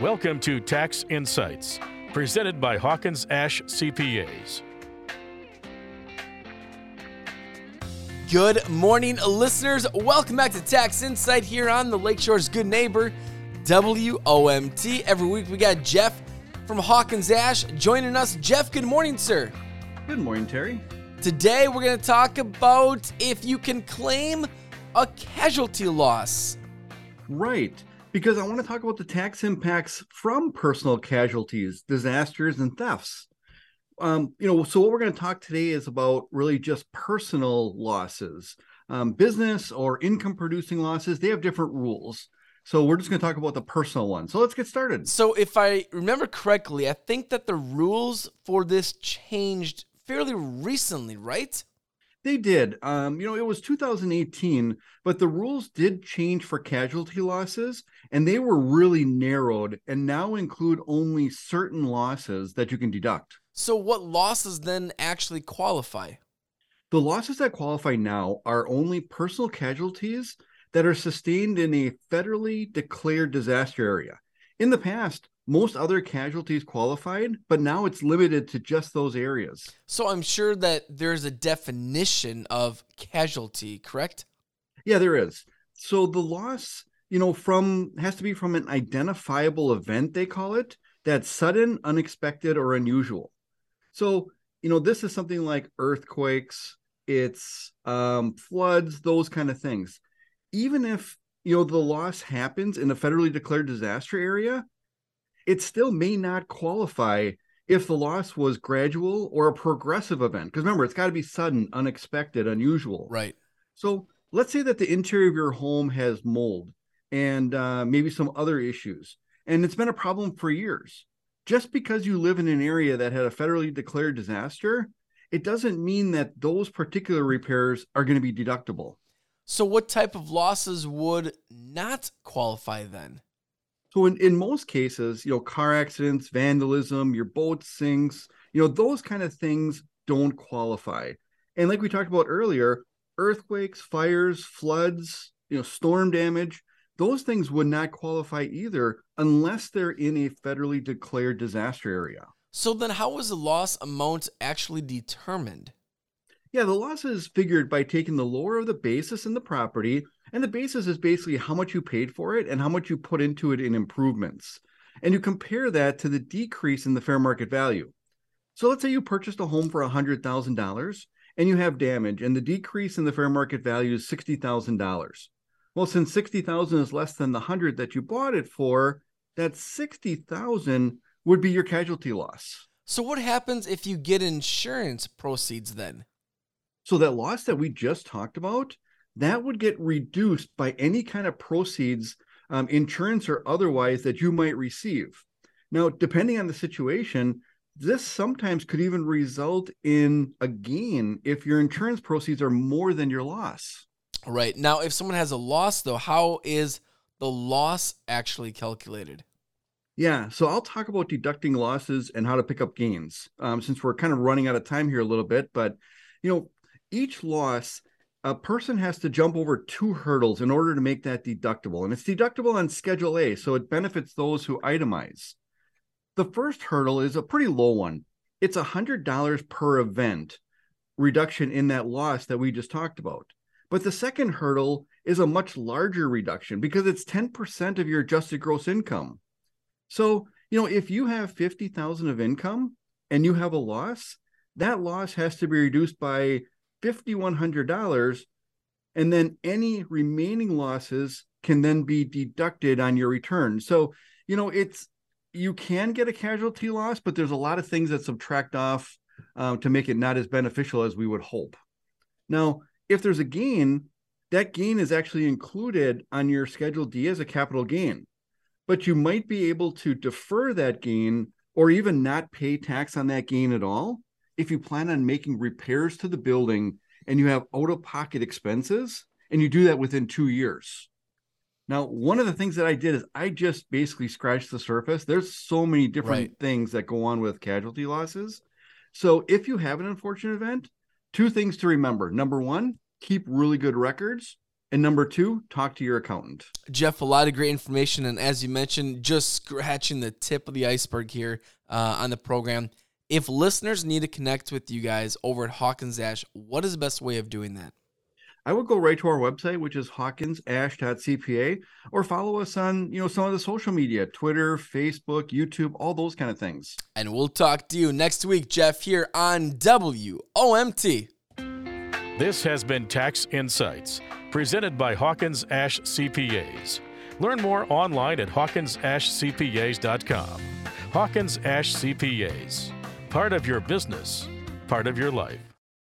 Welcome to Tax Insights, presented by Hawkins Ash CPAs. Good morning, listeners. Welcome back to Tax Insight here on the Lakeshore's Good Neighbor, WOMT. Every week we got Jeff from Hawkins Ash joining us. Jeff, good morning, sir. Good morning, Terry. Today we're going to talk about if you can claim a casualty loss. Right, because I want to talk about the tax impacts from personal casualties, disasters, and thefts. Um, you know, so what we're going to talk today is about really just personal losses. Um, business or income producing losses, they have different rules. So we're just going to talk about the personal one. So let's get started. So if I remember correctly, I think that the rules for this changed fairly recently, right? They did. Um, you know, it was 2018, but the rules did change for casualty losses, and they were really narrowed and now include only certain losses that you can deduct. So, what losses then actually qualify? The losses that qualify now are only personal casualties that are sustained in a federally declared disaster area. In the past, most other casualties qualified, but now it's limited to just those areas. So I'm sure that there's a definition of casualty, correct? Yeah, there is. So the loss, you know, from has to be from an identifiable event, they call it, that's sudden, unexpected, or unusual. So, you know, this is something like earthquakes, it's um, floods, those kind of things. Even if, you know, the loss happens in a federally declared disaster area, it still may not qualify if the loss was gradual or a progressive event. Because remember, it's got to be sudden, unexpected, unusual. Right. So let's say that the interior of your home has mold and uh, maybe some other issues, and it's been a problem for years. Just because you live in an area that had a federally declared disaster, it doesn't mean that those particular repairs are going to be deductible. So, what type of losses would not qualify then? So in, in most cases, you know, car accidents, vandalism, your boat sinks, you know, those kind of things don't qualify. And like we talked about earlier, earthquakes, fires, floods, you know, storm damage, those things would not qualify either unless they're in a federally declared disaster area. So then how is the loss amount actually determined? Yeah, the loss is figured by taking the lower of the basis in the property, and the basis is basically how much you paid for it and how much you put into it in improvements. And you compare that to the decrease in the fair market value. So let's say you purchased a home for $100,000 and you have damage, and the decrease in the fair market value is $60,000. Well, since 60,000 is less than the 100 that you bought it for, that 60,000 would be your casualty loss. So what happens if you get insurance proceeds then? So that loss that we just talked about, that would get reduced by any kind of proceeds, um, insurance or otherwise, that you might receive. Now, depending on the situation, this sometimes could even result in a gain if your insurance proceeds are more than your loss. Right. Now, if someone has a loss, though, how is the loss actually calculated? Yeah, so I'll talk about deducting losses and how to pick up gains um, since we're kind of running out of time here a little bit. But, you know, each loss, a person has to jump over two hurdles in order to make that deductible. And it's deductible on Schedule A, so it benefits those who itemize. The first hurdle is a pretty low one. It's $100 per event reduction in that loss that we just talked about. But the second hurdle is a much larger reduction because it's 10% of your adjusted gross income. So, you know, if you have 50,000 of income and you have a loss, that loss has to be reduced by $5,100. And then any remaining losses can then be deducted on your return. So, you know, it's, you can get a casualty loss, but there's a lot of things that subtract off uh, to make it not as beneficial as we would hope. Now, if there's a gain, that gain is actually included on your Schedule D as a capital gain, but you might be able to defer that gain or even not pay tax on that gain at all if you plan on making repairs to the building and you have out of pocket expenses and you do that within two years. Now, one of the things that I did is I just basically scratched the surface. There's so many different right. things that go on with casualty losses. So, if you have an unfortunate event, two things to remember. Number one, keep really good records. And number two, talk to your accountant. Jeff, a lot of great information. And as you mentioned, just scratching the tip of the iceberg here uh, on the program. If listeners need to connect with you guys over at Hawkins Ash, what is the best way of doing that? I would go right to our website, which is hawkinsash.cpa, or follow us on, you know, some of the social media, Twitter, Facebook, YouTube, all those kind of things. And we'll talk to you next week, Jeff, here on WOMT. This has been Tax Insights, presented by Hawkins Ash CPAs. Learn more online at hawkinsashcpas.com. Hawkins Ash CPAs, part of your business, part of your life.